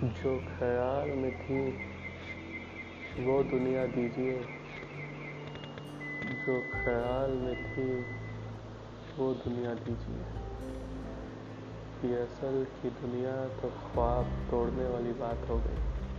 जो ख्याल में थी, वो दुनिया दीजिए। जो ख्याल में थी, वो दुनिया दीजिए। ये असल की दुनिया तो ख्वाब तोड़ने वाली बात हो गई।